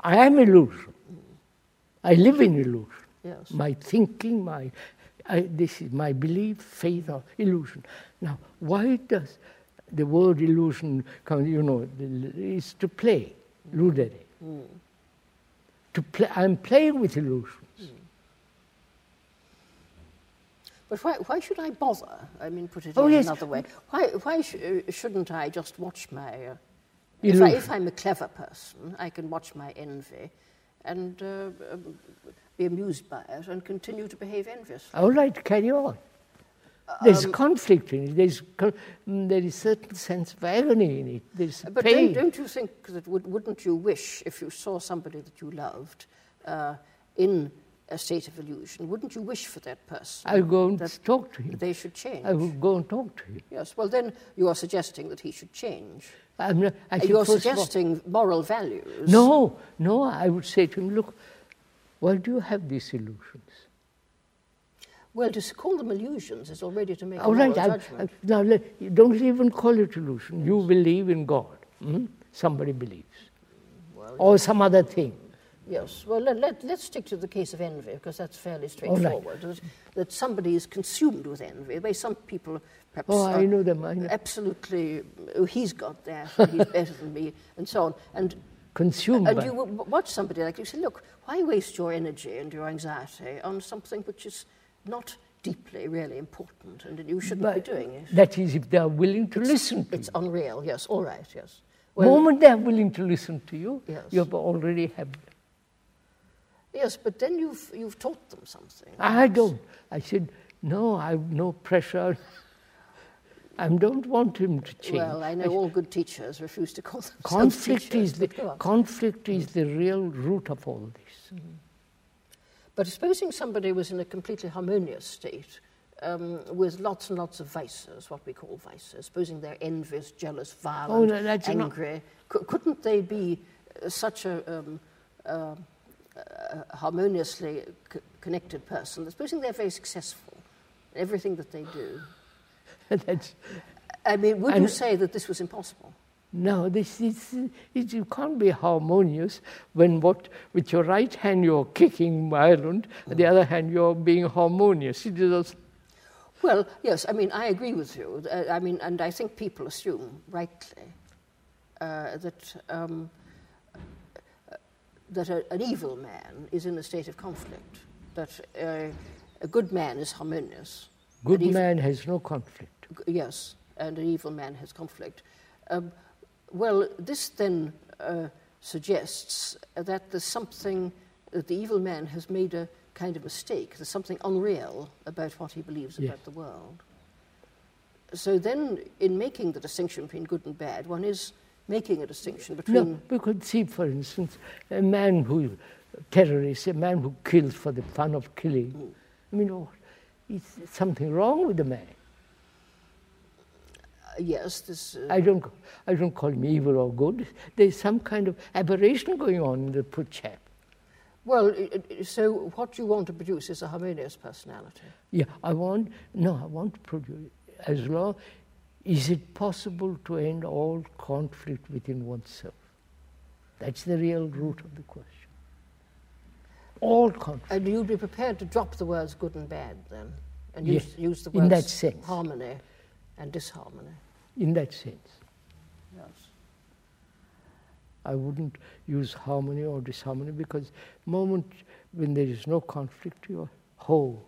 I am illusion. I live in illusion. Yes. My thinking, my I, this is my belief, faith, or illusion. Now, why does the word illusion come? You know, is to play, ludere. To play, I'm playing with illusions. But why, why should I bother? I mean, put it Oh, in yes. another way. Why, why sh- uh, shouldn't I just watch my. Uh, if, I, if I'm a clever person, I can watch my envy and uh, um, be amused by it and continue to behave enviously. All right, carry on. There's conflict in it. There's mm, there is certain sense of agony in it. There's But pain. don't, don't you think that would, wouldn't you wish, if you saw somebody that you loved uh, in a state of illusion, wouldn't you wish for that person? I'll go and talk to him. they should change. I will go and talk to him. Yes, well, then you are suggesting that he should change. I'm not, I Uh, You're first of all- suggesting moral values. No, no, I would say to him, look, why do you have these illusions? Well, to call them illusions is already to make All a right, moral I, judgment. I, now don't even call it illusion. You believe in God. hmm? Somebody believes. or some other thing. Yes, well, let, let's stick to the case of envy because that's fairly right. straightforward. That, that somebody is consumed with envy. The way some people perhaps Oh, I know them, I know. absolutely, oh, he's got that, he's better than me, and so on. And, Consumed and you watch somebody like you say, look, why waste your energy and your anxiety on something which is not deeply, really important, and you shouldn't But be doing it. That is, if they are willing to listen to It's you. unreal, yes, all right, yes. The moment they are willing to listen to you, Yes. you have already have them. yes, but then you've, you've taught them something. I don't. I said, no, I have no pressure. I don't want him to change. Well, I know all good teachers refuse to call themselves conflict teachers, is the but go on. conflict is the real root of all this. Mm-hmm. But supposing somebody was in a completely harmonious state, um, with lots and lots of vices, what we call vices, supposing they're envious, jealous, violent, Oh, no, that's not- angry, couldn't they be uh, such a, um, uh, a harmoniously c- connected person? Supposing they're very successful in everything that they do. I mean, would you say that this was impossible? No, this is it, you can't be harmonious when what with your right hand you're kicking violent, and the other hand you're being harmonious. It is Well, yes, I mean, I agree with you. Uh, I mean, and I think people assume, rightly, uh, that, um, uh, that a, an evil man is in a state of conflict, that uh, a good man is harmonious. good evil- man has no conflict. G- Yes, and an evil man has conflict. Um, well, this then uh, suggests that there's something that the evil man has made a kind of mistake. There's something unreal about what he believes Yes. about the world. So then, in making the distinction between good and bad, one is making a distinction between. No, we could see, for instance, a man who terrorist, a man who kills for the fun of killing. I mean, oh, is something wrong with the man? Yes, this. Uh, I don't, I don't call him evil or good. There's some kind of aberration going on in the poor chap. well, so what you want to produce is a harmonious personality. Yeah, I want, no, I want to produce, as long, is it possible to end all conflict within oneself? That's the real root of the question. All conflict. And you'd be prepared to drop the words good and bad then, and Yes, use, use the in words that sense. harmony and disharmony. In that sense. Yes. I wouldn't use harmony or disharmony because moment when there is no conflict, you are whole.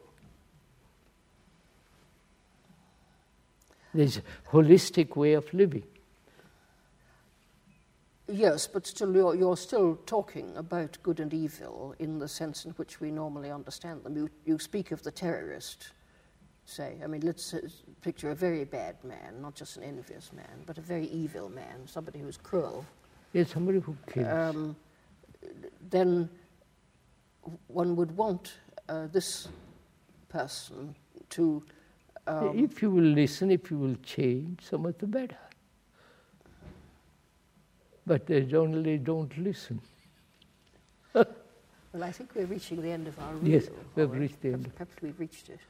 There's a holistic way of living. Yes, but still, you're, you're still talking about good and evil in the sense in which we normally understand them. You, you speak of the terrorist, say. I mean, let's uh, picture a very bad man, not just an envious man, but a very evil man, somebody who's cruel. There's somebody who kills. Um, then one would want uh, this person to. Um, if you will listen, if you will change, so much the better. But they generally don't listen. well, I think we're reaching the end of our rule. Yes, we've reached the end. Perhaps we've reached it.